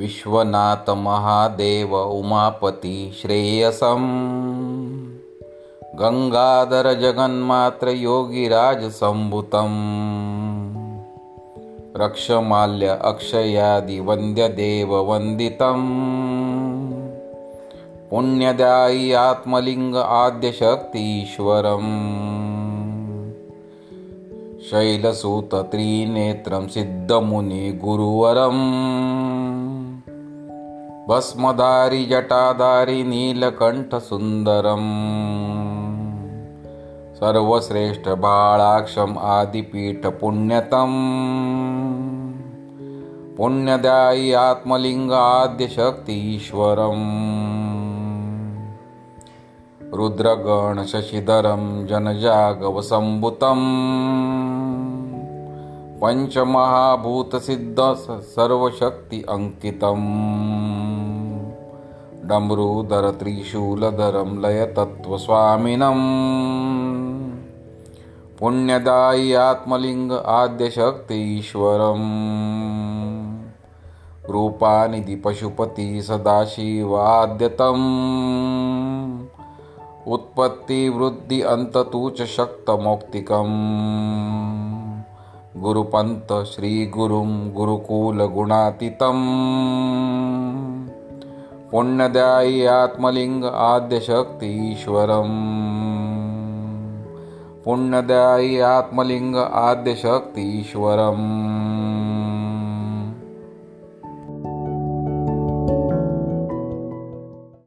विश्वनाथ महादेव उमापति श्रेयसम्। गङ्गाधर जगन्मात्र योगिराजसम्भुतम् रक्षमाल्य अक्षयादिवन्द्यदेववन्दितम् पुण्यदायि आत्मलिङ्ग आद्यशक्तीश्वरम् शैलसूतत्रिनेत्रं सिद्धमुनिगुरुवरम् भस्मधारि जटाधारि नीलकण्ठसुन्दरम्। सर्वश्रेष्ठबाळाक्षम् आदिपीठपुण्यतम्। पुण्यदायि आत्मलिङ्ग आद्यशक्तीश्वरम् रुद्रगणशशिधरं जनजागवसम्भुतम्। पञ्चमहाभूतसिद्ध सर्वशक्ति अङ्कितम् डम्रूधरत्रिशूलधरं लयतत्त्वस्वामिनम् पुण्यदायि आत्मलिङ्ग आद्यशक्तीश्वरम् रूपानिधि पशुपति सदाशिवाद्यतम्। उत्पत्तिवृद्धि अन्ततु च शक्तमौक्तिकम्। गुरुपन्त श्रीगुरुं गुरुकुलगुणातीतम्। पुण्यदायि आत्मलिङ्ग आद्यशक्तीश्वरम् पुण्यदायि आत्मलिङ्ग आद्यशक्तीश्वरम्